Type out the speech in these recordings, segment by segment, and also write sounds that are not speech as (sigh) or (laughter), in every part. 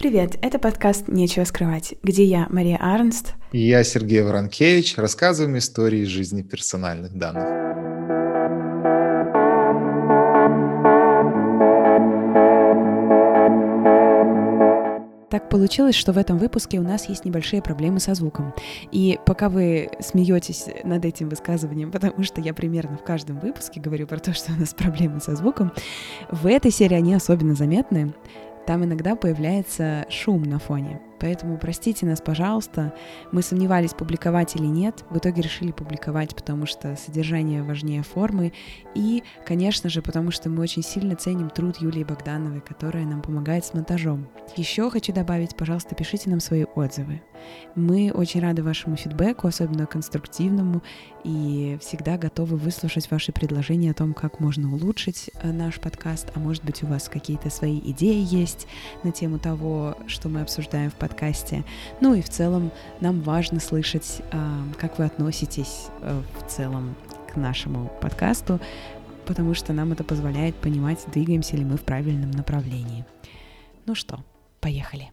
Привет, это подкаст «Нечего скрывать», где я, Мария Арнст. И я, Сергей Воронкевич, рассказываем истории жизни персональных данных. Так получилось, что в этом выпуске у нас есть небольшие проблемы со звуком. И пока вы смеетесь над этим высказыванием, (laughs) потому что я примерно в каждом выпуске говорю про то, что у нас проблемы со звуком, в этой серии они особенно заметны. Там иногда появляется шум на фоне. Поэтому простите нас, пожалуйста. Мы сомневались, публиковать или нет. В итоге решили публиковать, потому что содержание важнее формы. И, конечно же, потому что мы очень сильно ценим труд Юлии Богдановой, которая нам помогает с монтажом. Еще хочу добавить, пожалуйста, пишите нам свои отзывы. Мы очень рады вашему фидбэку, особенно конструктивному, и всегда готовы выслушать ваши предложения о том, как можно улучшить э, наш подкаст, а может быть у вас какие-то свои идеи есть на тему того, что мы обсуждаем в подкасте, подкасте. Ну и в целом нам важно слышать, а, как вы относитесь э, в целом к нашему подкасту, потому что нам это позволяет понимать, двигаемся ли мы в правильном направлении. Ну что, поехали.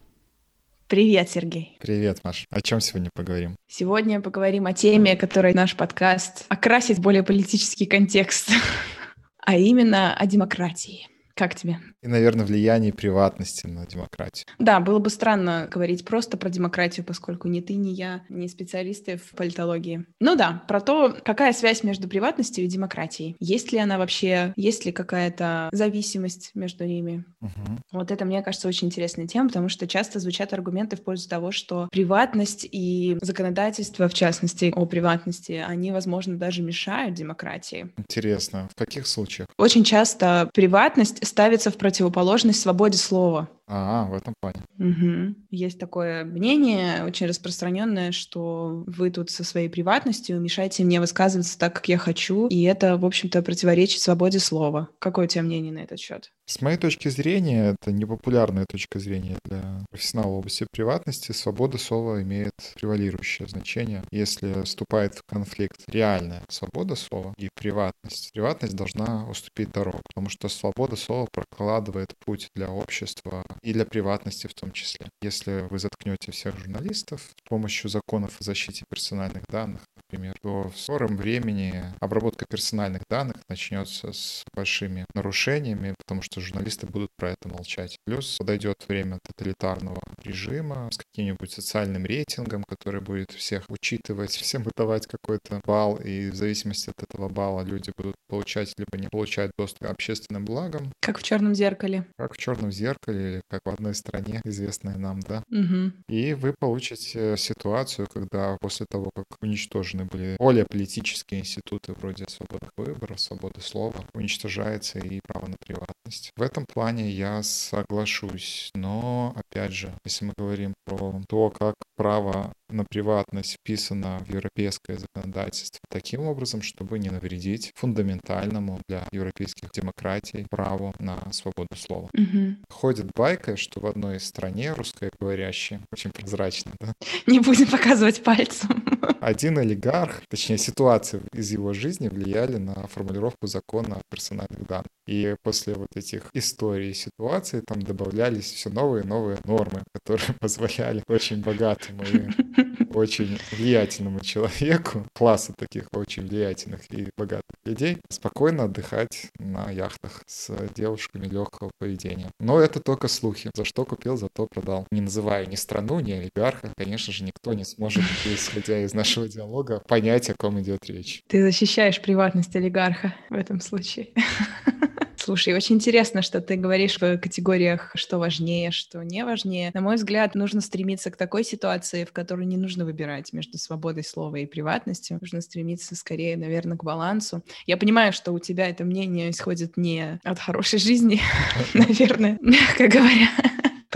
Привет, Сергей. Привет, Маш. О чем сегодня поговорим? Сегодня поговорим о теме, которой наш подкаст окрасит более политический контекст, (laughs) а именно о демократии. Как тебе? И, наверное, влияние приватности на демократию. Да, было бы странно говорить просто про демократию, поскольку ни ты, ни я, ни специалисты в политологии. Ну да, про то, какая связь между приватностью и демократией. Есть ли она вообще, есть ли какая-то зависимость между ними. Угу. Вот это, мне кажется, очень интересная тема, потому что часто звучат аргументы в пользу того, что приватность и законодательство, в частности, о приватности, они, возможно, даже мешают демократии. Интересно. В каких случаях? Очень часто приватность ставится в противоположность свободе слова. А, в этом плане. Угу. Есть такое мнение, очень распространенное, что вы тут со своей приватностью мешаете мне высказываться так, как я хочу, и это, в общем-то, противоречит свободе слова. Какое у тебя мнение на этот счет? С моей точки зрения, это непопулярная точка зрения для профессионала в области приватности. Свобода слова имеет превалирующее значение. Если вступает в конфликт реальная свобода слова и приватность, приватность должна уступить дорогу, потому что свобода слова прокладывает путь для общества и для приватности в том числе. Если вы заткнете всех журналистов с помощью законов о защите персональных данных, например, то в скором времени обработка персональных данных начнется с большими нарушениями, потому что журналисты будут про это молчать. Плюс подойдет время тоталитарного режима с каким-нибудь социальным рейтингом, который будет всех учитывать, (laughs) всем выдавать какой-то балл, и в зависимости от этого балла люди будут получать либо не получать доступ к общественным благам. Как в черном зеркале. Как в черном зеркале, или как в одной стране, известной нам, да. Угу. И вы получите ситуацию, когда после того, как уничтожены были более политические институты вроде свободы выбора, свободы слова, уничтожается и право на приватность. В этом плане я соглашусь, но, опять же, если мы говорим про то, как право на приватность вписано в европейское законодательство таким образом, чтобы не навредить фундаментальному для европейских демократий праву на свободу слова. Угу. Ходит байка, что в одной стране русскоговорящей, очень прозрачно, да? (laughs) Не будем показывать пальцем. (laughs) Один олигарх, точнее ситуации из его жизни влияли на формулировку закона о персональных данных. И после вот этих историй и ситуаций там добавлялись все новые и новые нормы, которые (laughs) позволяли очень богатому и очень влиятельному человеку, (laughs) классу таких очень влиятельных и богатых людей, спокойно отдыхать на яхтах с девушками легкого поведения. Но это только слухи. За что купил, за то продал. Не называя ни страну, ни олигарха, конечно же, никто не сможет, (laughs) исходя из нашего диалога, понять, о ком идет речь. Ты защищаешь приватность олигарха в этом случае. (laughs) Слушай, очень интересно, что ты говоришь в категориях, что важнее, что не важнее. На мой взгляд, нужно стремиться к такой ситуации, в которой не нужно выбирать между свободой слова и приватностью. Нужно стремиться скорее, наверное, к балансу. Я понимаю, что у тебя это мнение исходит не от хорошей жизни, (laughs) (laughs) наверное, мягко говоря.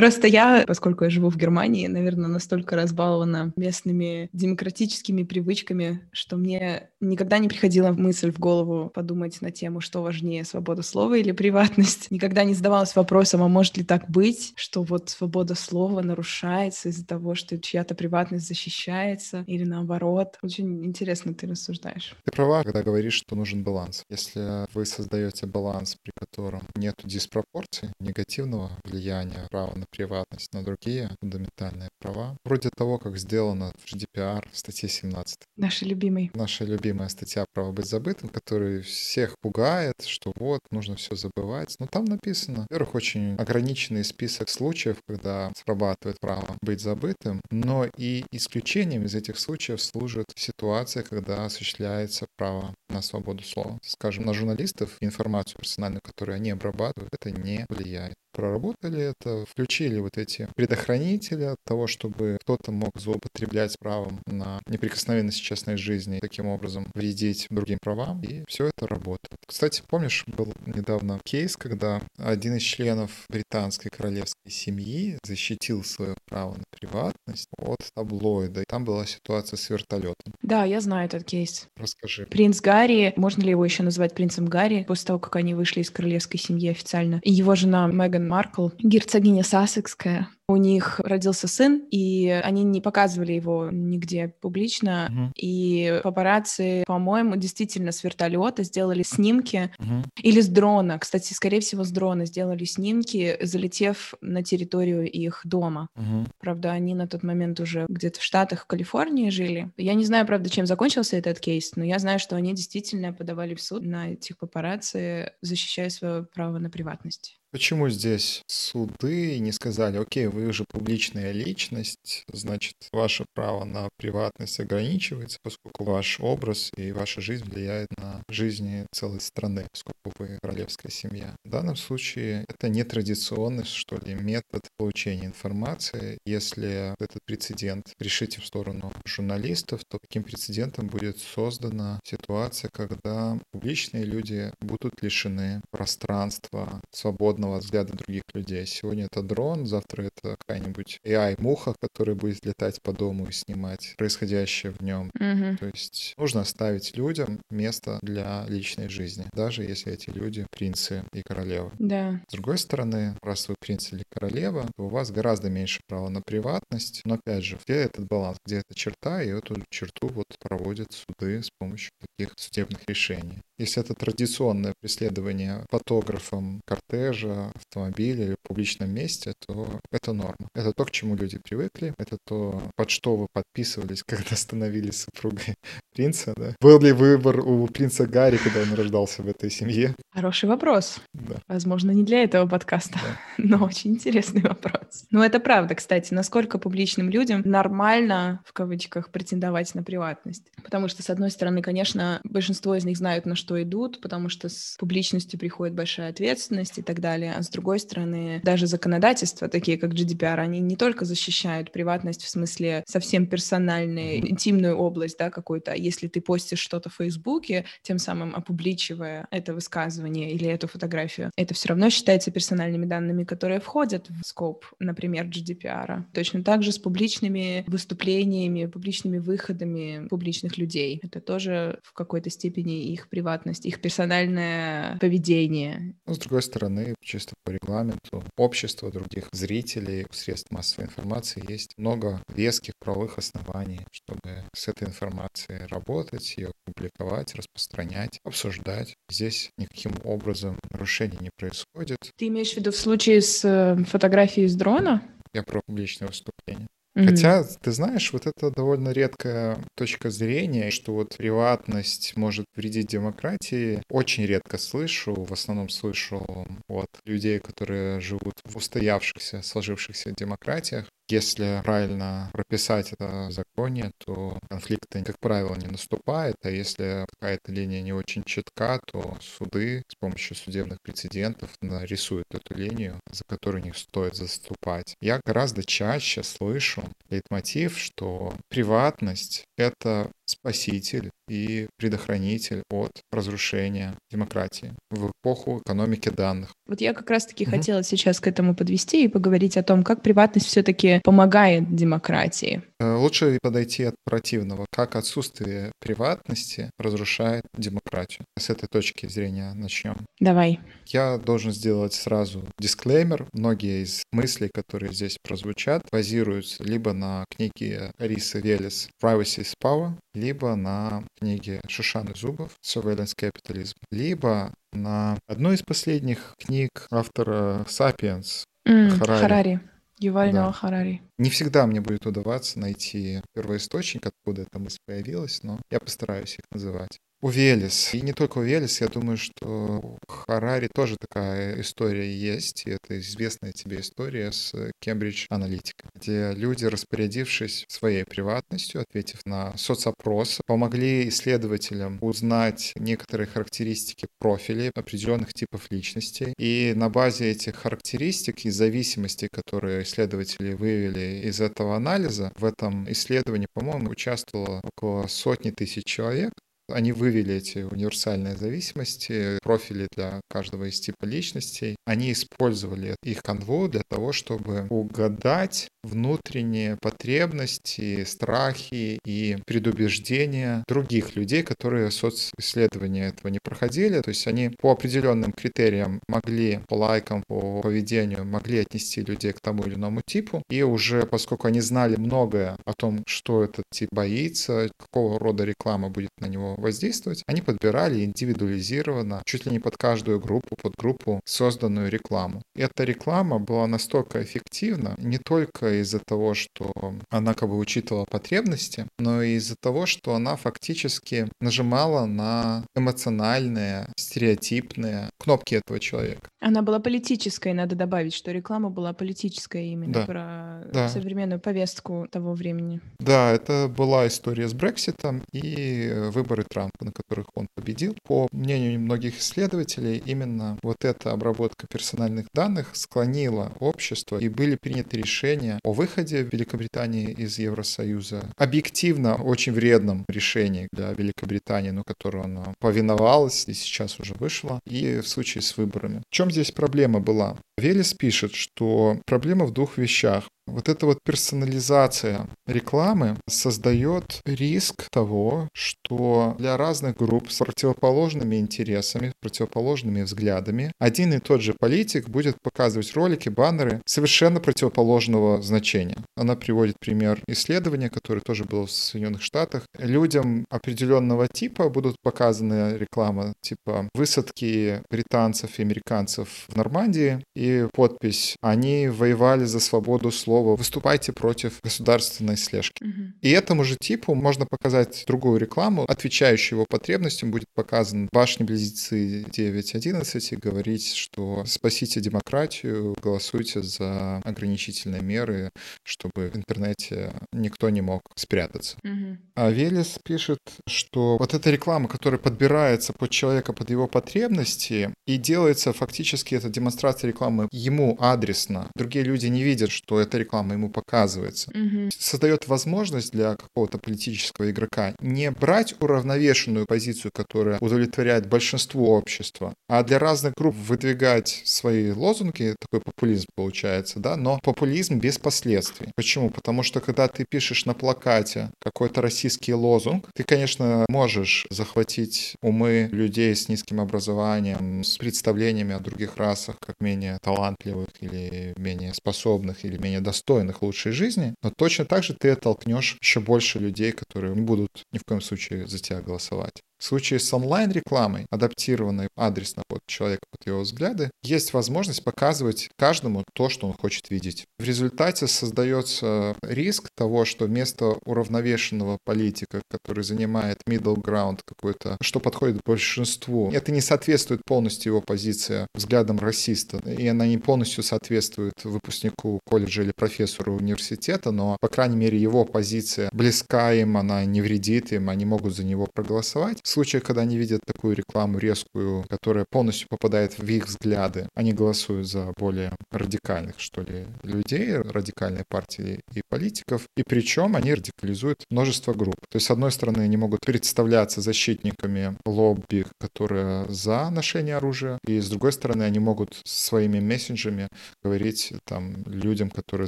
Просто я, поскольку я живу в Германии, наверное, настолько разбалована местными демократическими привычками, что мне никогда не приходила мысль в голову подумать на тему, что важнее, свобода слова или приватность. Никогда не задавалась вопросом, а может ли так быть, что вот свобода слова нарушается из-за того, что чья-то приватность защищается, или наоборот. Очень интересно ты рассуждаешь. Ты права, когда говоришь, что нужен баланс. Если вы создаете баланс, при котором нет диспропорции, негативного влияния права на приватность на другие фундаментальные права. Вроде того, как сделано в GDPR в статье 17. Наша любимый. Наша любимая статья «Право быть забытым», который всех пугает, что вот, нужно все забывать. Но там написано, во-первых, очень ограниченный список случаев, когда срабатывает право быть забытым, но и исключением из этих случаев служит ситуация, когда осуществляется право на свободу слова. Скажем, на журналистов информацию персональную, которую они обрабатывают, это не влияет проработали это, включили вот эти предохранители от того, чтобы кто-то мог злоупотреблять правом на неприкосновенность частной жизни, таким образом вредить другим правам, и все это работает. Кстати, помнишь, был недавно кейс, когда один из членов британской королевской семьи защитил свое право на приватность от таблоида. И там была ситуация с вертолетом. Да, я знаю этот кейс. Расскажи. Принц Гарри, можно ли его еще назвать принцем Гарри, после того, как они вышли из королевской семьи официально. И его жена Меган Меган Маркл, герцогиня Сассекская. У них родился сын, и они не показывали его нигде публично. Uh-huh. И папарацци, по-моему, действительно с вертолета сделали снимки uh-huh. или с дрона. Кстати, скорее всего, с дрона сделали снимки, залетев на территорию их дома. Uh-huh. Правда, они на тот момент уже где-то в Штатах, в Калифорнии жили. Я не знаю, правда, чем закончился этот кейс, но я знаю, что они действительно подавали в суд на этих папарацци, защищая свое право на приватность. Почему здесь суды не сказали, окей, вы уже публичная личность, значит, ваше право на приватность ограничивается, поскольку ваш образ и ваша жизнь влияет на жизни целой страны, поскольку вы королевская семья. В данном случае это нетрадиционный, что ли, метод получения информации. Если этот прецедент решите в сторону журналистов, то таким прецедентом будет создана ситуация, когда публичные люди будут лишены пространства, свободного свободного взгляда других людей. Сегодня это дрон, завтра это какая-нибудь AI-муха, которая будет летать по дому и снимать происходящее в нем. Mm-hmm. То есть нужно оставить людям место для личной жизни, даже если эти люди принцы и королевы. Да. С другой стороны, раз вы принц или королева, то у вас гораздо меньше права на приватность. Но опять же, где этот баланс, где эта черта, и эту черту вот проводят суды с помощью таких судебных решений. Если это традиционное преследование фотографом кортежа, автомобиля или в публичном месте, то это норма. Это то, к чему люди привыкли, это то, под что вы подписывались, (laughs) когда становились супругой принца, да? Был ли выбор у принца Гарри, когда он рождался в этой семье? Хороший вопрос. Да. Возможно, не для этого подкаста, да. (laughs) но очень интересный вопрос. Но это правда, кстати, насколько публичным людям нормально, в кавычках, претендовать на приватность. Потому что, с одной стороны, конечно, большинство из них знают, на что идут, потому что с публичностью приходит большая ответственность и так далее. А с другой стороны, даже законодательства, такие как GDPR, они не только защищают приватность в смысле совсем персональной, интимную область, да, какой-то. А если ты постишь что-то в Фейсбуке, тем самым опубличивая это высказывание или эту фотографию, это все равно считается персональными данными, которые входят в скоп, например, GDPR. Точно так же с публичными выступлениями, публичными выходами публичных людей. Это тоже в какой-то степени их приватность их персональное поведение. Ну, с другой стороны, чисто по регламенту общества, других зрителей, средств массовой информации есть много веских правовых оснований, чтобы с этой информацией работать, ее публиковать, распространять, обсуждать. Здесь никаким образом нарушений не происходит. Ты имеешь в виду в случае с э, фотографией с дрона? Я про публичное выступление. Хотя, ты знаешь, вот это довольно редкая точка зрения, что вот приватность может вредить демократии. Очень редко слышу, в основном слышу от людей, которые живут в устоявшихся, сложившихся демократиях. Если правильно прописать это в законе, то конфликта, как правило, не наступает, а если какая-то линия не очень четка, то суды с помощью судебных прецедентов нарисуют эту линию, за которую не стоит заступать. Я гораздо чаще слышу лейтмотив, что приватность — это спаситель и предохранитель от разрушения демократии в эпоху экономики данных. Вот я как раз-таки угу. хотела сейчас к этому подвести и поговорить о том, как приватность все-таки помогает демократии. Э, лучше подойти от противного, как отсутствие приватности разрушает демократию. С этой точки зрения начнем. Давай. Я должен сделать сразу дисклеймер. Многие из мыслей, которые здесь прозвучат, базируются либо на книге Арисы Велес «Privacy is Power», либо на книге Шишаны Зубов «Surveillance Capitalism», либо на одной из последних книг автора «Sapiens» mm, Харари. Харари. Юваль да. Харари. Не всегда мне будет удаваться найти первоисточник, откуда эта мысль появилась, но я постараюсь их называть. У Велес. И не только у Велес, я думаю, что у Харари тоже такая история есть. И это известная тебе история с Кембридж Аналитика, где люди, распорядившись своей приватностью, ответив на соцопрос, помогли исследователям узнать некоторые характеристики профилей определенных типов личностей. И на базе этих характеристик и зависимостей, которые исследователи выявили из этого анализа, в этом исследовании, по-моему, участвовало около сотни тысяч человек. Они вывели эти универсальные зависимости, профили для каждого из типа личностей. Они использовали их канву для того, чтобы угадать внутренние потребности, страхи и предубеждения других людей, которые социсследования этого не проходили. То есть они по определенным критериям могли, по лайкам, по поведению, могли отнести людей к тому или иному типу. И уже поскольку они знали многое о том, что этот тип боится, какого рода реклама будет на него воздействовать, они подбирали индивидуализированно, чуть ли не под каждую группу, под группу созданную рекламу. И эта реклама была настолько эффективна не только из-за того, что она как бы учитывала потребности, но и из-за того, что она фактически нажимала на эмоциональные, стереотипные кнопки этого человека. Она была политической, надо добавить, что реклама была политическая именно да. про да. современную повестку того времени. Да, это была история с Брекситом и выборы Трампа, на которых он победил. По мнению многих исследователей, именно вот эта обработка персональных данных склонила общество, и были приняты решения о выходе Великобритании из Евросоюза. Объективно очень вредном решении для Великобритании, но которое она повиновалась и сейчас уже вышла, и в случае с выборами. В чем здесь проблема была? Велес пишет, что проблема в двух вещах. Вот эта вот персонализация рекламы создает риск того, что для разных групп с противоположными интересами, противоположными взглядами, один и тот же политик будет показывать ролики, баннеры совершенно противоположного значения. Она приводит пример исследования, которое тоже было в Соединенных Штатах. Людям определенного типа будут показаны реклама типа высадки британцев и американцев в Нормандии и подпись «Они воевали за свободу слова слова «выступайте против государственной слежки». Угу. И этому же типу можно показать другую рекламу, отвечающую его потребностям, будет показан башни-близнецы 9.11 и говорить, что спасите демократию, голосуйте за ограничительные меры, чтобы в интернете никто не мог спрятаться. Угу. А Велес пишет, что вот эта реклама, которая подбирается под человека, под его потребности, и делается фактически эта демонстрация рекламы ему адресно. Другие люди не видят, что эта реклама ему показывается. Угу. Создает возможность для какого-то политического игрока не брать уравновешенную позицию, которая удовлетворяет большинству общества, а для разных групп выдвигать свои лозунги, такой популизм получается, да, но популизм без последствий. Почему? Потому что когда ты пишешь на плакате какой-то российский лозунг, ты, конечно, можешь захватить умы людей с низким образованием, с представлениями о других расах, как менее талантливых или менее способных или менее достойных лучшей жизни, но точно так же ты оттолкнешь еще больше людей, которые не будут ни в коем случае за тебя голосовать. В случае с онлайн-рекламой, адаптированной адресно под человека, под его взгляды, есть возможность показывать каждому то, что он хочет видеть. В результате создается риск того, что вместо уравновешенного политика, который занимает middle ground какой-то, что подходит большинству, это не соответствует полностью его позиции взглядам расиста, и она не полностью соответствует выпускнику колледжа или профессору университета, но, по крайней мере, его позиция близка им, она не вредит им, они могут за него проголосовать случаях, когда они видят такую рекламу резкую, которая полностью попадает в их взгляды, они голосуют за более радикальных, что ли, людей, радикальные партии и политиков, и причем они радикализуют множество групп. То есть, с одной стороны, они могут представляться защитниками лобби, которые за ношение оружия, и с другой стороны, они могут своими мессенджами говорить там людям, которые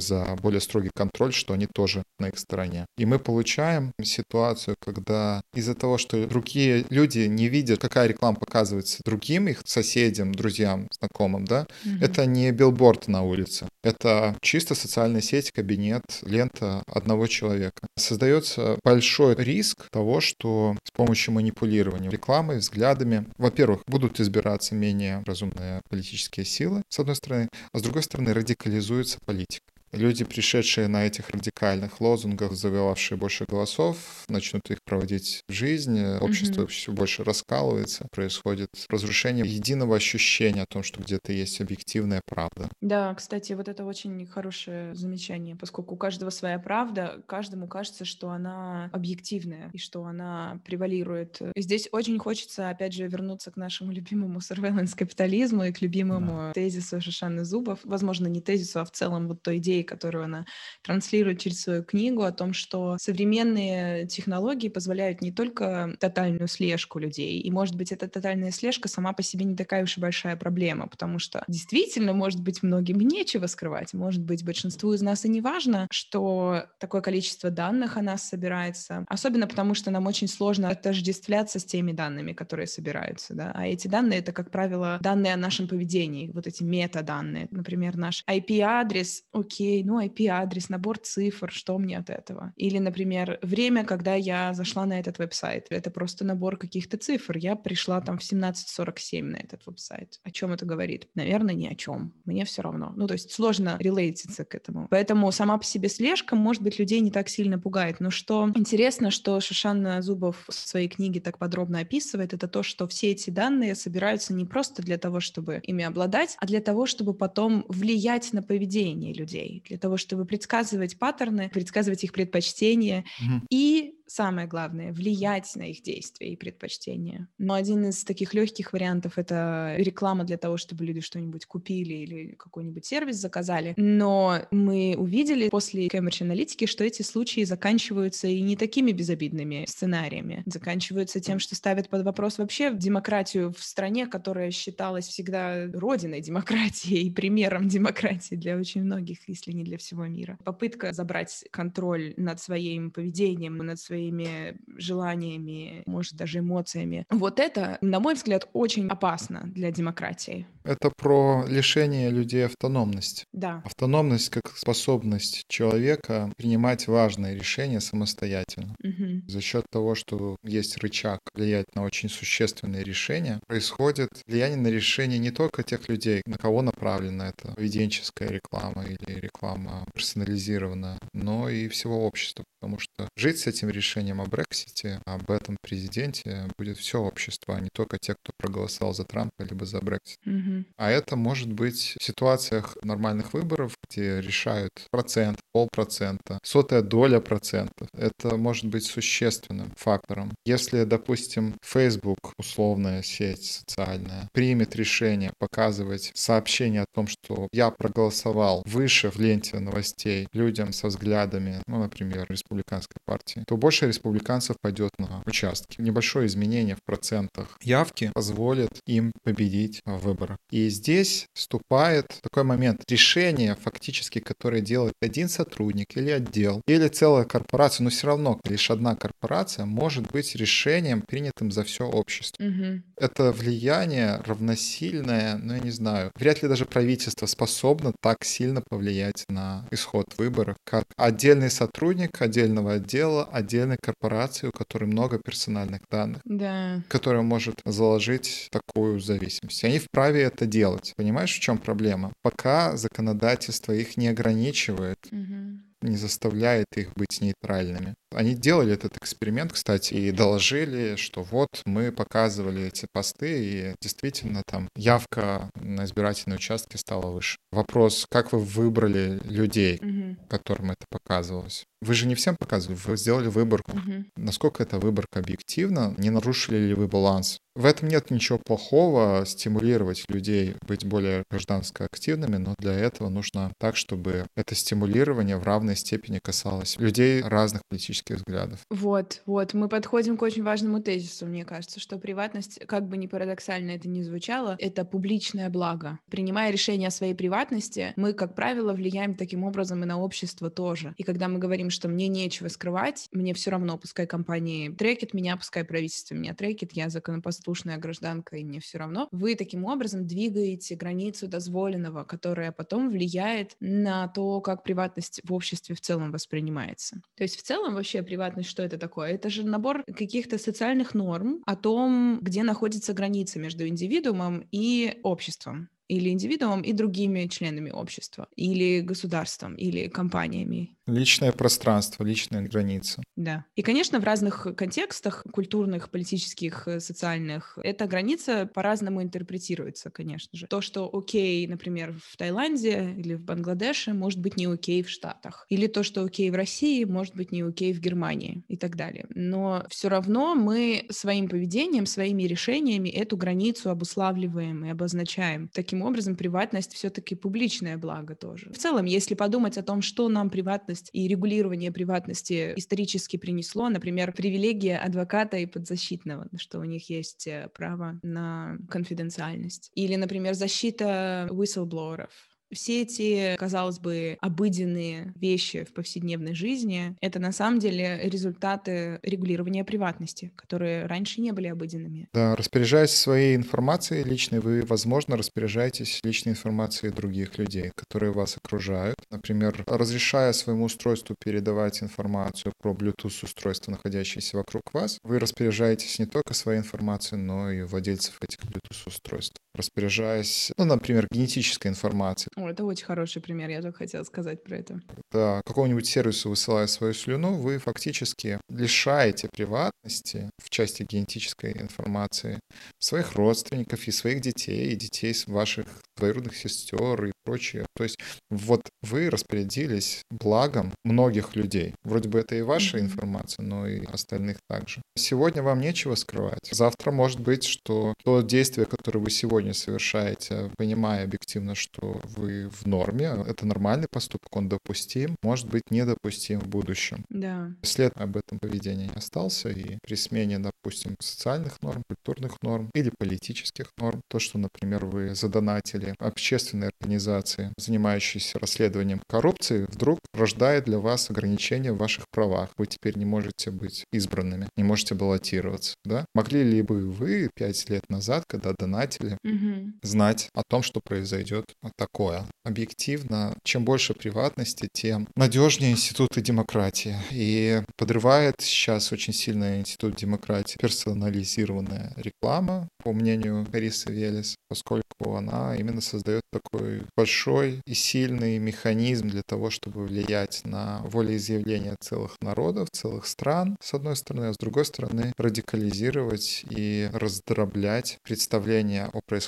за более строгий контроль, что они тоже на их стороне. И мы получаем ситуацию, когда из-за того, что другие люди не видят, какая реклама показывается другим, их соседям, друзьям, знакомым, да, mm-hmm. это не билборд на улице. Это чисто социальная сеть, кабинет, лента одного человека. Создается большой риск того, что с помощью манипулирования рекламой, взглядами, во-первых, будут избираться менее разумные политические силы, с одной стороны, а с другой стороны, радикализуется политика. Люди, пришедшие на этих радикальных лозунгах, завоевавшие больше голосов, начнут их проводить в жизнь, общество mm-hmm. все больше раскалывается, происходит разрушение единого ощущения о том, что где-то есть объективная правда. Да, кстати, вот это очень хорошее замечание, поскольку у каждого своя правда, каждому кажется, что она объективная и что она превалирует. Здесь очень хочется, опять же, вернуться к нашему любимому surveillance капитализму и к любимому да. тезису Шишаны Зубов, возможно, не тезису, а в целом вот той идеи, которую она транслирует через свою книгу о том, что современные технологии позволяют не только тотальную слежку людей, и, может быть, эта тотальная слежка сама по себе не такая уж и большая проблема, потому что действительно, может быть, многим нечего скрывать, может быть, большинству из нас и не важно, что такое количество данных о нас собирается, особенно потому, что нам очень сложно отождествляться с теми данными, которые собираются, да, а эти данные — это, как правило, данные о нашем поведении, вот эти метаданные, например, наш IP-адрес, окей, ну, IP-адрес, набор цифр, что мне от этого? Или, например, время, когда я зашла на этот веб-сайт, это просто набор каких-то цифр, я пришла там в 17.47 на этот веб-сайт. О чем это говорит? Наверное, ни о чем. Мне все равно. Ну, то есть сложно релейтиться к этому. Поэтому сама по себе слежка, может быть, людей не так сильно пугает. Но что интересно, что Шишана Зубов в своей книге так подробно описывает, это то, что все эти данные собираются не просто для того, чтобы ими обладать, а для того, чтобы потом влиять на поведение людей, для того, чтобы предсказывать паттерны, предсказывать их предпочтения mm-hmm. и самое главное, влиять на их действия и предпочтения. Но один из таких легких вариантов — это реклама для того, чтобы люди что-нибудь купили или какой-нибудь сервис заказали. Но мы увидели после Cambridge аналитики, что эти случаи заканчиваются и не такими безобидными сценариями. Заканчиваются тем, что ставят под вопрос вообще демократию в стране, которая считалась всегда родиной демократии и примером демократии для очень многих, если не для всего мира. Попытка забрать контроль над своим поведением, над своей своими желаниями, может, даже эмоциями. Вот это, на мой взгляд, очень опасно для демократии. Это про лишение людей автономности. Да. Автономность как способность человека принимать важные решения самостоятельно. Угу. За счет того, что есть рычаг влиять на очень существенные решения, происходит влияние на решение не только тех людей, на кого направлена эта поведенческая реклама или реклама персонализированная, но и всего общества. Потому что жить с этим решением о Брексите, об этом президенте будет все общество, а не только те, кто проголосовал за Трампа либо за Брексит. Угу. А это может быть в ситуациях нормальных выборов, где решают процент, полпроцента, сотая доля процентов. Это может быть существенным фактором. Если, допустим, Facebook, условная сеть социальная, примет решение показывать сообщение о том, что я проголосовал выше в ленте новостей людям со взглядами, ну, например, республиканской партии, то больше республиканцев пойдет на участки. Небольшое изменение в процентах явки позволит им победить в выборах. И здесь вступает такой момент решения, фактически, которое делает один сотрудник или отдел, или целая корпорация, но все равно лишь одна корпорация может быть решением, принятым за все общество. Угу. Это влияние равносильное, ну я не знаю, вряд ли даже правительство способно так сильно повлиять на исход выборов, как отдельный сотрудник отдельного отдела, отдельной корпорации, у которой много персональных данных, да. которая может заложить такую зависимость. Они вправе это делать. Понимаешь, в чем проблема? Пока законодательство их не ограничивает, угу не заставляет их быть нейтральными. Они делали этот эксперимент, кстати, и доложили, что вот мы показывали эти посты, и действительно там явка на избирательные участки стала выше. Вопрос, как вы выбрали людей, угу. которым это показывалось? Вы же не всем показывали, вы сделали выборку. Угу. Насколько эта выборка объективна? Не нарушили ли вы баланс? В этом нет ничего плохого, стимулировать людей быть более гражданско активными, но для этого нужно так, чтобы это стимулирование в равной степени касалось людей разных политических взглядов. Вот, вот, мы подходим к очень важному тезису, мне кажется, что приватность, как бы ни парадоксально это ни звучало, это публичное благо. Принимая решение о своей приватности, мы, как правило, влияем таким образом и на общество тоже. И когда мы говорим, что мне нечего скрывать, мне все равно, пускай компании трекет меня, пускай правительство меня трекет, я законопослушная послушная гражданка, и мне все равно, вы таким образом двигаете границу дозволенного, которая потом влияет на то, как приватность в обществе в целом воспринимается. То есть в целом вообще приватность что это такое? Это же набор каких-то социальных норм о том, где находится граница между индивидуумом и обществом. Или индивидуумом и другими членами общества, или государством, или компаниями. Личное пространство, личная граница. Да. И, конечно, в разных контекстах, культурных, политических, э, социальных, эта граница по-разному интерпретируется, конечно же. То, что окей, например, в Таиланде или в Бангладеше, может быть не окей в Штатах. Или то, что окей в России, может быть не окей в Германии и так далее. Но все равно мы своим поведением, своими решениями эту границу обуславливаем и обозначаем. Таким образом, приватность все-таки публичное благо тоже. В целом, если подумать о том, что нам приватность и регулирование приватности исторически принесло, например, привилегия адвоката и подзащитного, что у них есть э, право на конфиденциальность. Или, например, защита whistleblowerов все эти, казалось бы, обыденные вещи в повседневной жизни — это на самом деле результаты регулирования приватности, которые раньше не были обыденными. Да, распоряжаясь своей информацией личной, вы, возможно, распоряжаетесь личной информацией других людей, которые вас окружают. Например, разрешая своему устройству передавать информацию про Bluetooth-устройства, находящиеся вокруг вас, вы распоряжаетесь не только своей информацией, но и владельцев этих Bluetooth-устройств. Распоряжаясь, ну, например, генетической информацией, о, это очень хороший пример, я только хотела сказать про это. Да, какому-нибудь сервису высылая свою слюну, вы фактически лишаете приватности в части генетической информации своих родственников и своих детей, и детей ваших двоюродных сестер и прочее. То есть вот вы распорядились благом многих людей. Вроде бы это и ваша информация, но и остальных также. Сегодня вам нечего скрывать. Завтра может быть, что то действие, которое вы сегодня совершаете, понимая объективно, что вы в норме, это нормальный поступок, он допустим, может быть недопустим в будущем. Да. След об этом поведении остался, и при смене, допустим, социальных норм, культурных норм или политических норм, то, что, например, вы задонатили общественной организации, занимающейся расследованием коррупции, вдруг рождает для вас ограничения в ваших правах. Вы теперь не можете быть избранными, не можете баллотироваться, да? Могли ли бы вы пять лет назад, когда донатили, угу. знать о том, что произойдет такое? Объективно, чем больше приватности, тем надежнее институты демократии. И подрывает сейчас очень сильно институт демократии персонализированная реклама, по мнению Карисы Велес, поскольку она именно создает такой большой и сильный механизм для того, чтобы влиять на волеизъявление целых народов, целых стран, с одной стороны, а с другой стороны, радикализировать и раздроблять представление о происходящем.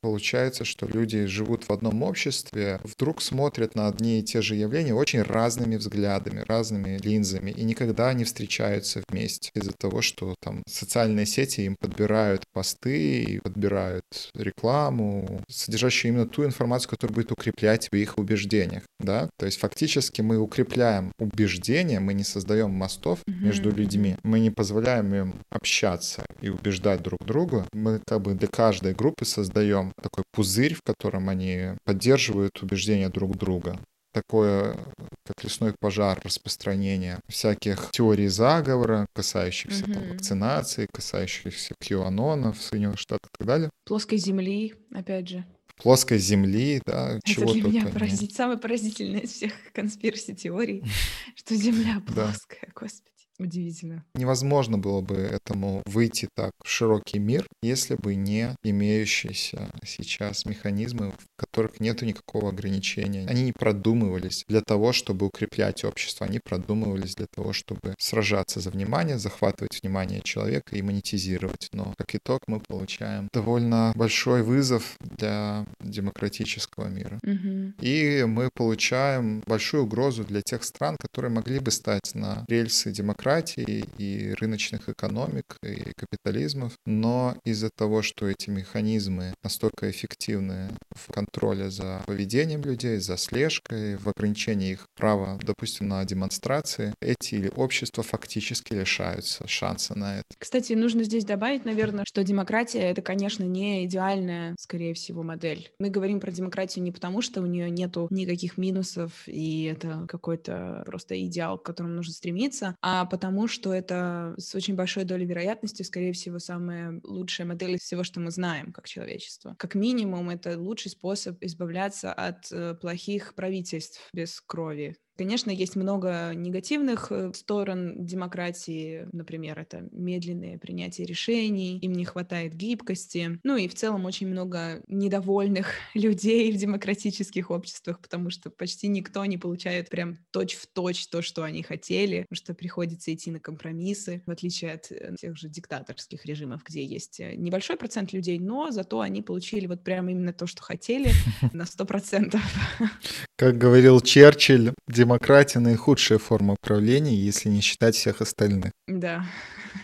Получается, что люди живут в одном обществе, вдруг смотрят на одни и те же явления очень разными взглядами, разными линзами и никогда не встречаются вместе из-за того, что там социальные сети им подбирают посты и подбирают рекламу, содержащую именно ту информацию, которая будет укреплять в их убеждениях, да? То есть фактически мы укрепляем убеждения, мы не создаем мостов mm-hmm. между людьми, мы не позволяем им общаться и убеждать друг друга. Мы как бы для каждой группы создаем такой пузырь, в котором они поддерживают убеждения друг друга такое, как лесной пожар, распространение всяких теорий заговора, касающихся mm-hmm. там, вакцинации, касающихся QAnonов в Соединенных Штатах и так далее. Плоской земли, опять же. Плоской земли, да, Это чего для меня поразить, самое поразительное из всех конспираси теорий, (laughs) что Земля плоская, господи. Удивительно. Невозможно было бы этому выйти так в широкий мир, если бы не имеющиеся сейчас механизмы, в которых нет никакого ограничения. Они не продумывались для того, чтобы укреплять общество, они продумывались для того, чтобы сражаться за внимание, захватывать внимание человека и монетизировать. Но как итог мы получаем довольно большой вызов для демократического мира. Угу. И мы получаем большую угрозу для тех стран, которые могли бы стать на рельсы демократии демократии и рыночных экономик и капитализмов, но из-за того, что эти механизмы настолько эффективны в контроле за поведением людей, за слежкой, в ограничении их права, допустим, на демонстрации, эти или общества фактически лишаются шанса на это. Кстати, нужно здесь добавить, наверное, что демократия — это, конечно, не идеальная, скорее всего, модель. Мы говорим про демократию не потому, что у нее нету никаких минусов, и это какой-то просто идеал, к которому нужно стремиться, а потому что это с очень большой долей вероятности, скорее всего, самая лучшая модель из всего, что мы знаем как человечество. Как минимум, это лучший способ избавляться от э, плохих правительств без крови Конечно, есть много негативных э, сторон демократии, например, это медленное принятие решений, им не хватает гибкости, ну и в целом очень много недовольных (laughs) людей в демократических обществах, потому что почти никто не получает прям точь-в-точь то, что они хотели, потому что приходится идти на компромиссы, в отличие от э, тех же диктаторских режимов, где есть э, небольшой процент людей, но зато они получили вот прямо именно то, что хотели (laughs) на сто процентов. (laughs) Как говорил Черчилль, демократия наихудшая форма правления, если не считать всех остальных. Да,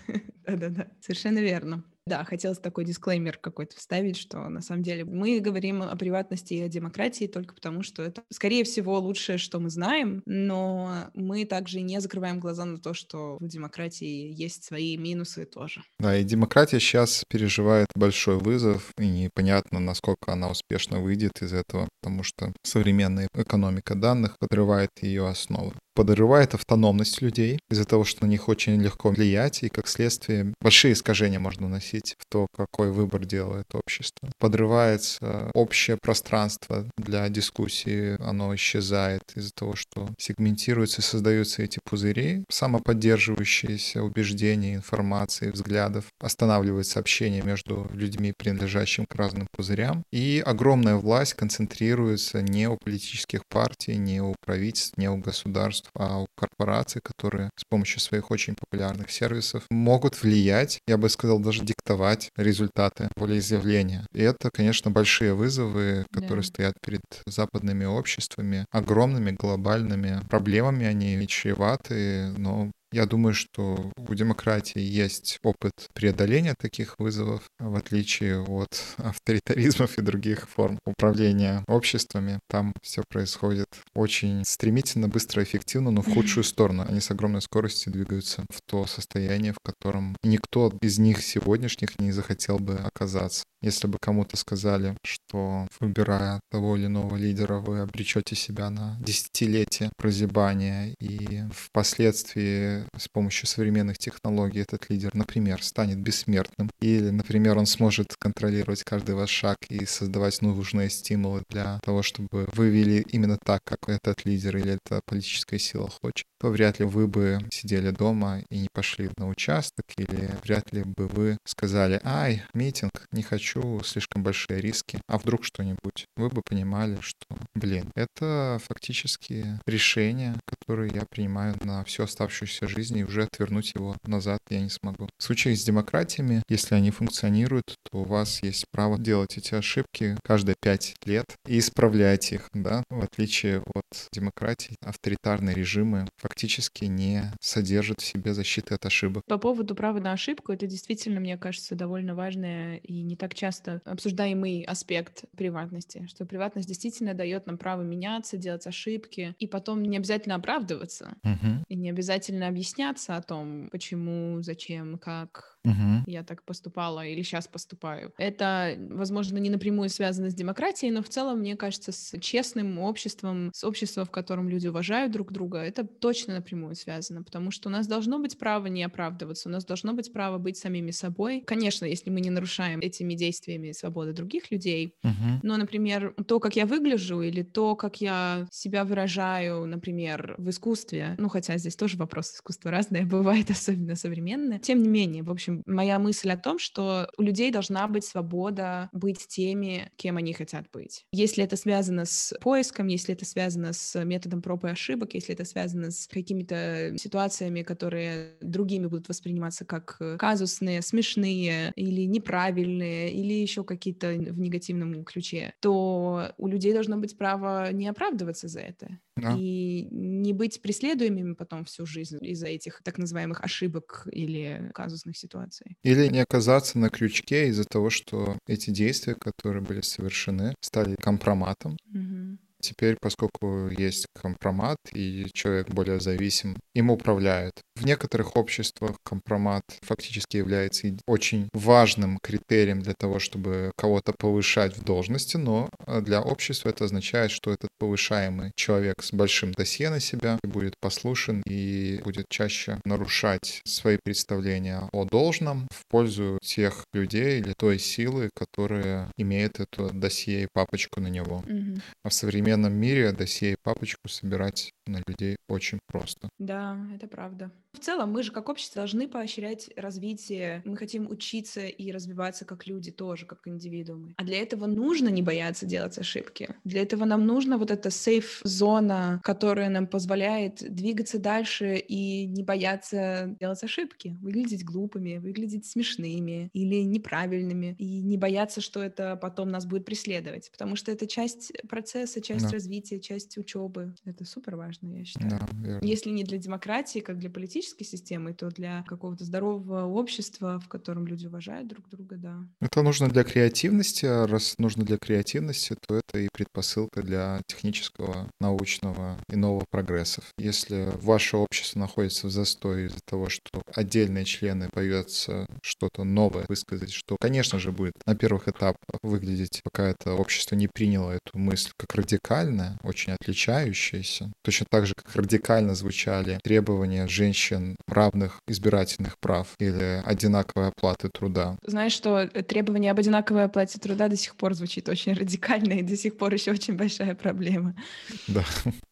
(laughs) да-да-да, совершенно верно. Да, хотелось такой дисклеймер какой-то вставить, что на самом деле мы говорим о приватности и о демократии только потому, что это, скорее всего, лучшее, что мы знаем, но мы также не закрываем глаза на то, что в демократии есть свои минусы тоже. Да, и демократия сейчас переживает большой вызов, и непонятно, насколько она успешно выйдет из этого, потому что современная экономика данных подрывает ее основы подрывает автономность людей из-за того, что на них очень легко влиять, и как следствие большие искажения можно носить в то, какой выбор делает общество. Подрывается общее пространство для дискуссии, оно исчезает из-за того, что сегментируются и создаются эти пузыри, самоподдерживающиеся убеждения, информации, взглядов, останавливается общение между людьми, принадлежащими к разным пузырям, и огромная власть концентрируется не у политических партий, не у правительств, не у государств, а у корпораций, которые с помощью своих очень популярных сервисов могут влиять, я бы сказал, даже диктовать результаты волеизъявления. И это, конечно, большие вызовы, которые да. стоят перед западными обществами, огромными глобальными проблемами они чреваты, но я думаю, что у демократии есть опыт преодоления таких вызовов, в отличие от (laughs) авторитаризмов и других форм управления обществами. Там все происходит очень стремительно, быстро, эффективно, но в худшую сторону. Они с огромной скоростью двигаются в то состояние, в котором никто из них сегодняшних не захотел бы оказаться. Если бы кому-то сказали, что выбирая того или иного лидера, вы обречете себя на десятилетия прозябания, и впоследствии с помощью современных технологий этот лидер, например, станет бессмертным, или, например, он сможет контролировать каждый ваш шаг и создавать нужные стимулы для того, чтобы вы вели именно так, как этот лидер или эта политическая сила хочет, то вряд ли вы бы сидели дома и не пошли на участок, или вряд ли бы вы сказали, ай, митинг, не хочу слишком большие риски, а вдруг что-нибудь, вы бы понимали, что, блин, это фактически решение, которое я принимаю на всю оставшуюся жизнь, и уже отвернуть его назад я не смогу. В случае с демократиями, если они функционируют, то у вас есть право делать эти ошибки каждые пять лет и исправлять их, да, в отличие от демократии, авторитарные режимы фактически не содержат в себе защиты от ошибок. По поводу права на ошибку, это действительно, мне кажется, довольно важное и не так часто обсуждаемый аспект приватности, что приватность действительно дает нам право меняться, делать ошибки, и потом не обязательно оправдываться, uh-huh. и не обязательно объясняться о том, почему, зачем, как uh-huh. я так поступала или сейчас поступаю. Это, возможно, не напрямую связано с демократией, но в целом, мне кажется, с честным обществом, с обществом, в котором люди уважают друг друга, это точно напрямую связано, потому что у нас должно быть право не оправдываться, у нас должно быть право быть самими собой. Конечно, если мы не нарушаем этими действиями свободы других людей. Uh-huh. Но, например, то, как я выгляжу, или то, как я себя выражаю, например, в искусстве, ну, хотя здесь тоже вопрос искусства разное (laughs) бывает, особенно современное. Тем не менее, в общем, моя мысль о том, что у людей должна быть свобода быть теми, кем они хотят быть. Если это связано с поиском, если это связано с методом проб и ошибок, если это связано с какими-то ситуациями, которые другими будут восприниматься как казусные, смешные или неправильные, или еще какие-то в негативном ключе, то у людей должно быть право не оправдываться за это. Да. И не быть преследуемыми потом всю жизнь из-за этих так называемых ошибок или казусных ситуаций. Или не оказаться на крючке из-за того, что эти действия, которые были совершены, стали компроматом. Угу. Теперь, поскольку есть компромат и человек более зависим, им управляют. В некоторых обществах компромат фактически является очень важным критерием для того, чтобы кого-то повышать в должности, но для общества это означает, что этот повышаемый человек с большим досье на себя будет послушен и будет чаще нарушать свои представления о должном в пользу тех людей или той силы, которые имеют это досье и папочку на него. Mm-hmm. А в современном современном мире досье и папочку собирать на людей очень просто. Да, это правда. В целом, мы же как общество должны поощрять развитие. Мы хотим учиться и развиваться как люди тоже, как индивидуумы. А для этого нужно не бояться делать ошибки. Для этого нам нужна вот эта сейф-зона, которая нам позволяет двигаться дальше и не бояться делать ошибки, выглядеть глупыми, выглядеть смешными или неправильными, и не бояться, что это потом нас будет преследовать, потому что это часть процесса, часть да. развития, часть учебы. Это супер важно, я считаю. Да, Если не для демократии, как для политической системы, то для какого-то здорового общества, в котором люди уважают друг друга, да. Это нужно для креативности, а раз нужно для креативности, то это и предпосылка для технического, научного и нового прогрессов. Если ваше общество находится в застое из-за того, что отдельные члены боятся что-то новое высказать, что, конечно же, будет на первых этапах выглядеть, пока это общество не приняло эту мысль как радикальная, очень отличающаяся. Точно так же, как радикально звучали требования женщин равных избирательных прав или одинаковой оплаты труда. Знаешь, что требование об одинаковой оплате труда до сих пор звучит очень радикально и до сих пор еще очень большая проблема. Да.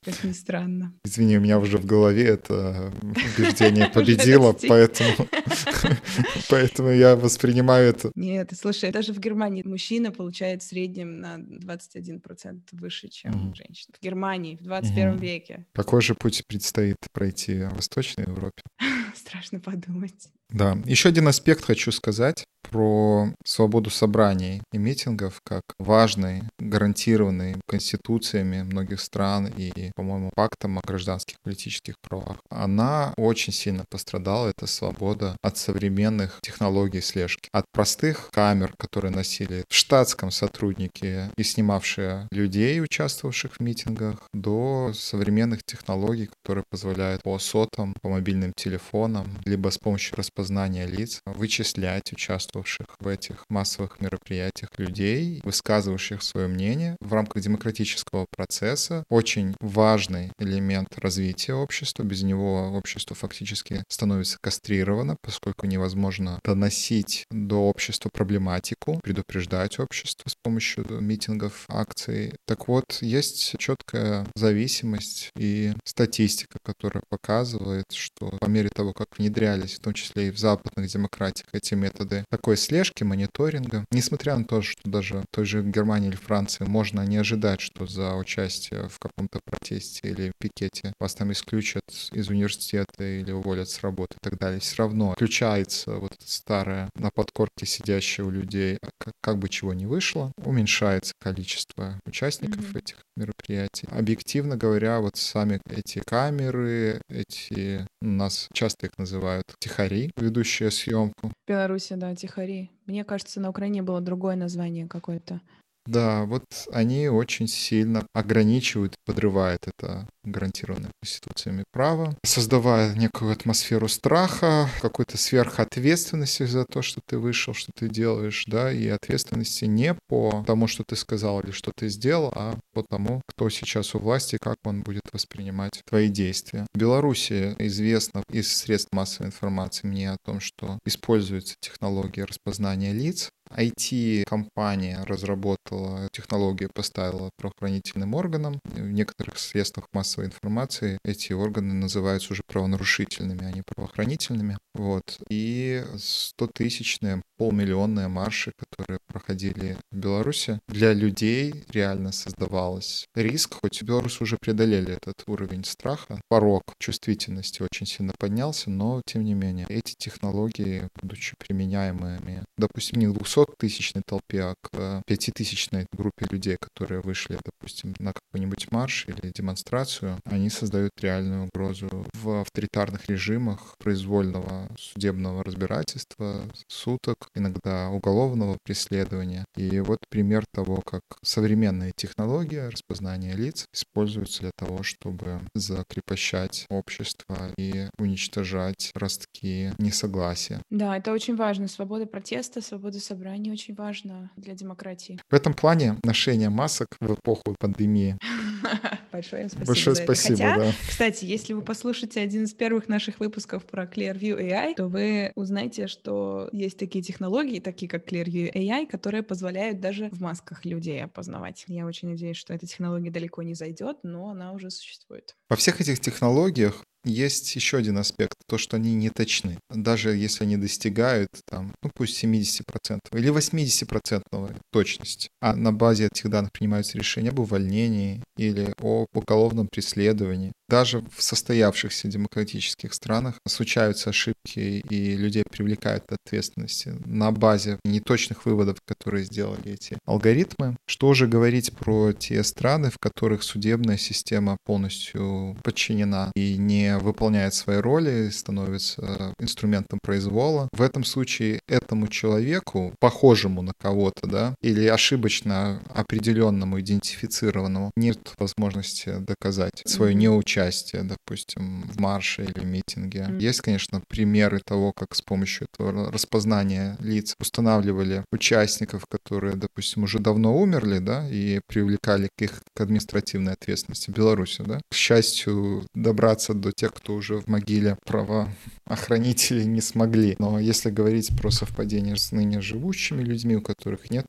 Как ни странно. Извини, у меня уже в голове это убеждение (laughs) победило, поэтому, (laughs) поэтому я воспринимаю это. Нет, слушай, даже в Германии мужчина получает в среднем на 21% выше, чем mm. женщина. В Германии в 21 mm. веке. Какой же путь предстоит пройти в Восточной Европе? (laughs) (laughs) Страшно подумать. Да, еще один аспект хочу сказать про свободу собраний и митингов как важный, гарантированный конституциями многих стран и, по-моему, пактом о гражданских политических правах. Она очень сильно пострадала, эта свобода, от современных технологий слежки. От простых камер, которые носили в штатском сотрудники и снимавшие людей, участвовавших в митингах, до современных технологий, которые позволяют по сотам, по мобильным телефонам, либо с помощью распознания лиц вычислять участвовавших в этих массовых мероприятиях людей, высказывающих свое мнение в рамках демократического процесса. Очень важный элемент развития общества. Без него общество фактически становится кастрировано, поскольку невозможно доносить до общества проблематику, предупреждать общество с помощью митингов, акций. Так вот, есть четкая зависимость и статистика, которая показывает, что по мере того, как внедрялись, в том числе и в западных демократиях, эти методы такой слежки, мониторинга. Несмотря на то, что даже в той же Германии или Франции можно не ожидать, что за участие в каком-то протесте или пикете вас там исключат из университета или уволят с работы и так далее, все равно включается вот старое на подкорке сидящее у людей, как, как бы чего ни вышло, уменьшается количество участников mm-hmm. этих мероприятий. Объективно говоря, вот сами эти камеры, эти, у нас часто их называют тихари, ведущие съемку. В Беларуси, да, тихари. Мне кажется, на Украине было другое название какое-то. Да, вот они очень сильно ограничивают, подрывают это гарантированное конституциями право, создавая некую атмосферу страха, какой-то сверхответственности за то, что ты вышел, что ты делаешь, да, и ответственности не по тому, что ты сказал или что ты сделал, а по тому, кто сейчас у власти, как он будет воспринимать твои действия. В Беларуси известно из средств массовой информации мне о том, что используются технологии распознания лиц, IT-компания разработала технологию, поставила правоохранительным органам. В некоторых средствах массовой информации эти органы называются уже правонарушительными, а не правоохранительными. Вот. И 100-тысячные, полмиллионные марши, которые проходили в Беларуси, для людей реально создавалось риск, хоть в Беларуси уже преодолели этот уровень страха, порог чувствительности очень сильно поднялся, но тем не менее эти технологии, будучи применяемыми, допустим, не 200 200-тысячной толпе, а к 5-тысячной группе людей, которые вышли, допустим, на какой-нибудь марш или демонстрацию, они создают реальную угрозу в авторитарных режимах произвольного судебного разбирательства, суток, иногда уголовного преследования. И вот пример того, как современные технологии распознания лиц используются для того, чтобы закрепощать общество и уничтожать ростки несогласия. Да, это очень важно. Свобода протеста, свобода собрания собрание очень важно для демократии. В этом плане ношение масок в эпоху пандемии (laughs) Большое им спасибо Большое спасибо, Хотя, да. кстати, если вы послушаете один из первых наших выпусков про Clearview AI, то вы узнаете, что есть такие технологии, такие как Clearview AI, которые позволяют даже в масках людей опознавать. Я очень надеюсь, что эта технология далеко не зайдет, но она уже существует. Во всех этих технологиях есть еще один аспект, то, что они не точны. Даже если они достигают, там, ну пусть 70% или 80% точности, а на базе этих данных принимаются решения об увольнении или о уголовном преследовании. Даже в состоявшихся демократических странах случаются ошибки и людей привлекают к ответственности на базе неточных выводов, которые сделали эти алгоритмы. Что же говорить про те страны, в которых судебная система полностью подчинена и не выполняет свои роли, становится инструментом произвола. В этом случае этому человеку, похожему на кого-то, да, или ошибочно определенному, идентифицированному, нет возможности доказать свое неучастие, допустим, в марше или митинге. Есть, конечно, примеры того, как с помощью этого распознания лиц устанавливали участников, которые, допустим, уже давно умерли, да, и привлекали к их к административной ответственности в Беларуси, да. К счастью, добраться до тех, кто уже в могиле правоохранители (laughs) не смогли. Но если говорить про совпадение с ныне живущими людьми, у которых нет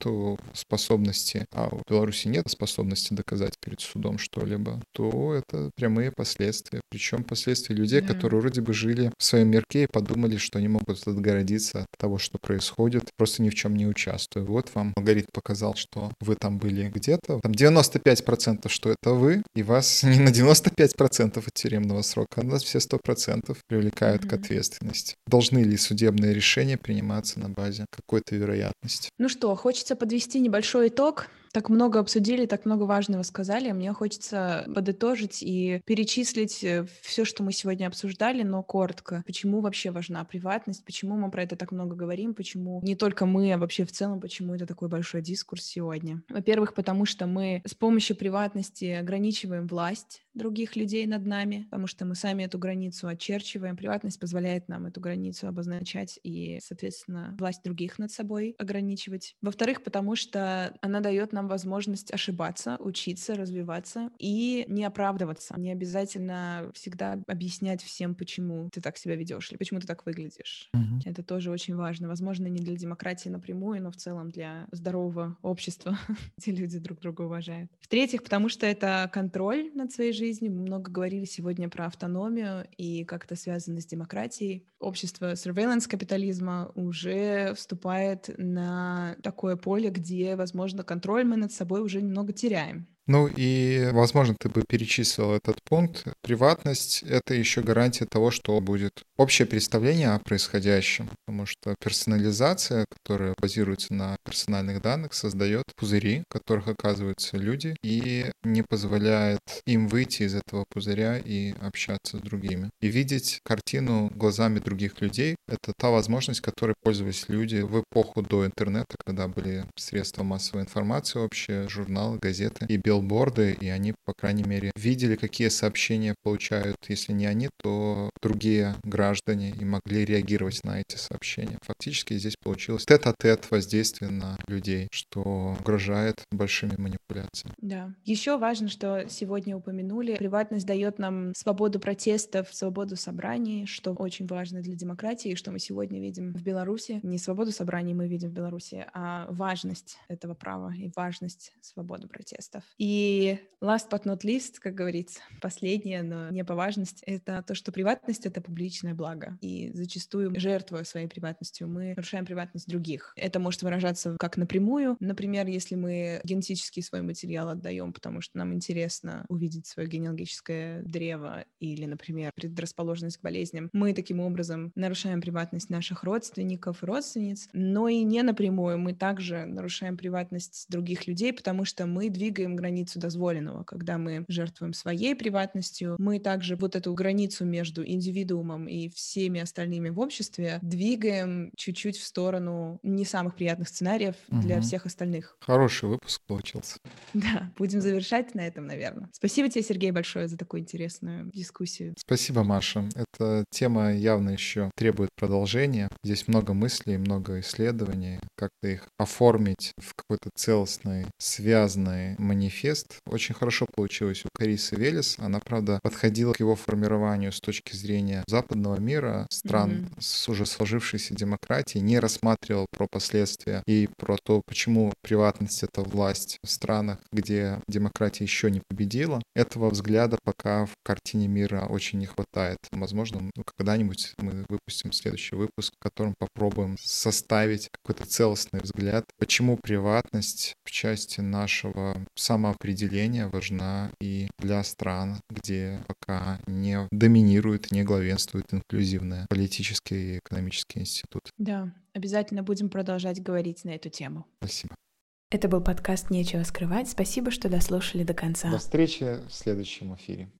способности, а у Беларуси нет способности доказать перед судом что-либо, то это прямые последствия. Причем последствия людей, Да. которые вроде бы жили в своем мирке и подумали, что они могут отгородиться от того, что происходит, просто ни в чем не участвуя. Вот вам алгоритм показал, что вы там были где-то. Там 95% что это вы, и вас (laughs) не на 95% от тюремного срока, а на все 100% привлекают к Мгм. ответственности. Должны ли судебные решения приниматься на базе какой-то вероятности? Ну что, хочется подвести небольшой итог. Так много обсудили, так много важного сказали. Мне хочется подытожить и перечислить все, что мы сегодня обсуждали, но коротко. Почему вообще важна приватность, почему мы про это так много говорим, почему не только мы, а вообще в целом, почему это такой большой дискурс сегодня. Во-первых, потому что мы с помощью приватности ограничиваем власть других людей над нами, потому что мы сами эту границу очерчиваем. Приватность позволяет нам эту границу обозначать и, соответственно, власть других над собой ограничивать. Во-вторых, потому что она дает нам возможность ошибаться, учиться, развиваться и не оправдываться. Не обязательно всегда объяснять всем, почему ты так себя ведешь или почему ты так выглядишь. Мгм. Это тоже очень важно. Возможно, не для демократии напрямую, но в целом для здорового общества, (laughs) где люди друг друга уважают. В-третьих, потому что это контроль над своей жизнью. Мы много говорили сегодня про автономию и как это связано с демократией. Общество surveillance капитализма уже вступает на такое поле, где, возможно, контроль мы над собой уже немного теряем. Ну и, возможно, ты бы перечислил этот пункт. Приватность — это еще гарантия того, что будет общее представление о происходящем, потому что персонализация, которая базируется на персональных данных, создает пузыри, в которых оказываются люди, и не позволяет им выйти из этого пузыря и общаться с другими. И видеть картину глазами других людей — это та возможность, которой пользовались люди в эпоху до интернета, когда были средства массовой информации общие, журналы, газеты и билборды, и они, по крайней мере, видели, какие сообщения получают, если не они, то другие граждане, и могли реагировать на эти сообщения. Фактически здесь получилось тет-а-тет воздействие на людей, что угрожает большими манипуляциями. Да. Еще важно, что сегодня упомянули, приватность дает нам свободу протестов, свободу собраний, что очень важно для демократии, что мы сегодня видим в Беларуси. Не свободу собраний мы видим в Беларуси, а важность этого права и важность свободы протестов. И last but not least, как говорится, последнее, но не по важности, это то, что приватность — это публичное благо. И зачастую, жертвуя своей приватностью, мы нарушаем приватность других. Это может выражаться как напрямую. Например, если мы генетический свой материал отдаем, потому что нам интересно увидеть свое генеалогическое древо или, например, предрасположенность к болезням, мы таким образом нарушаем приватность наших родственников и родственниц, но и не напрямую мы также нарушаем приватность других людей, потому что мы двигаем границу дозволенного. Когда мы жертвуем своей приватностью, мы также вот эту границу между индивидуумом и всеми остальными в обществе двигаем чуть-чуть в сторону не самых приятных сценариев угу. для всех остальных. Хороший выпуск получился. (laughs) Да, будем завершать на этом, наверное. Спасибо тебе, Сергей, большое за такую интересную дискуссию. Спасибо, Маша. Эта тема явно еще требует продолжения. Здесь много мыслей, много исследований. Как-то их оформить в какой-то целостный, связанный манифест. Очень хорошо получилось у Карисы Велес. Она, правда, подходила к его формированию с точки зрения западного мира, стран mm-hmm. с уже сложившейся демократией, не рассматривал про последствия и про то, почему приватность — это власть в странах, где демократия еще не победила. Этого взгляда пока в картине мира очень не хватает. Возможно, ну, когда-нибудь мы выпустим следующий выпуск, в котором попробуем составить какой-то целостный взгляд, почему приватность в части нашего самоопределения важна и для стран, где пока не доминирует, не главенствует инклюзивный политический и экономический институт. Да, обязательно будем продолжать говорить на эту тему. Спасибо. Это был подкаст «Нечего скрывать». Спасибо, что дослушали до конца. До встречи в следующем эфире.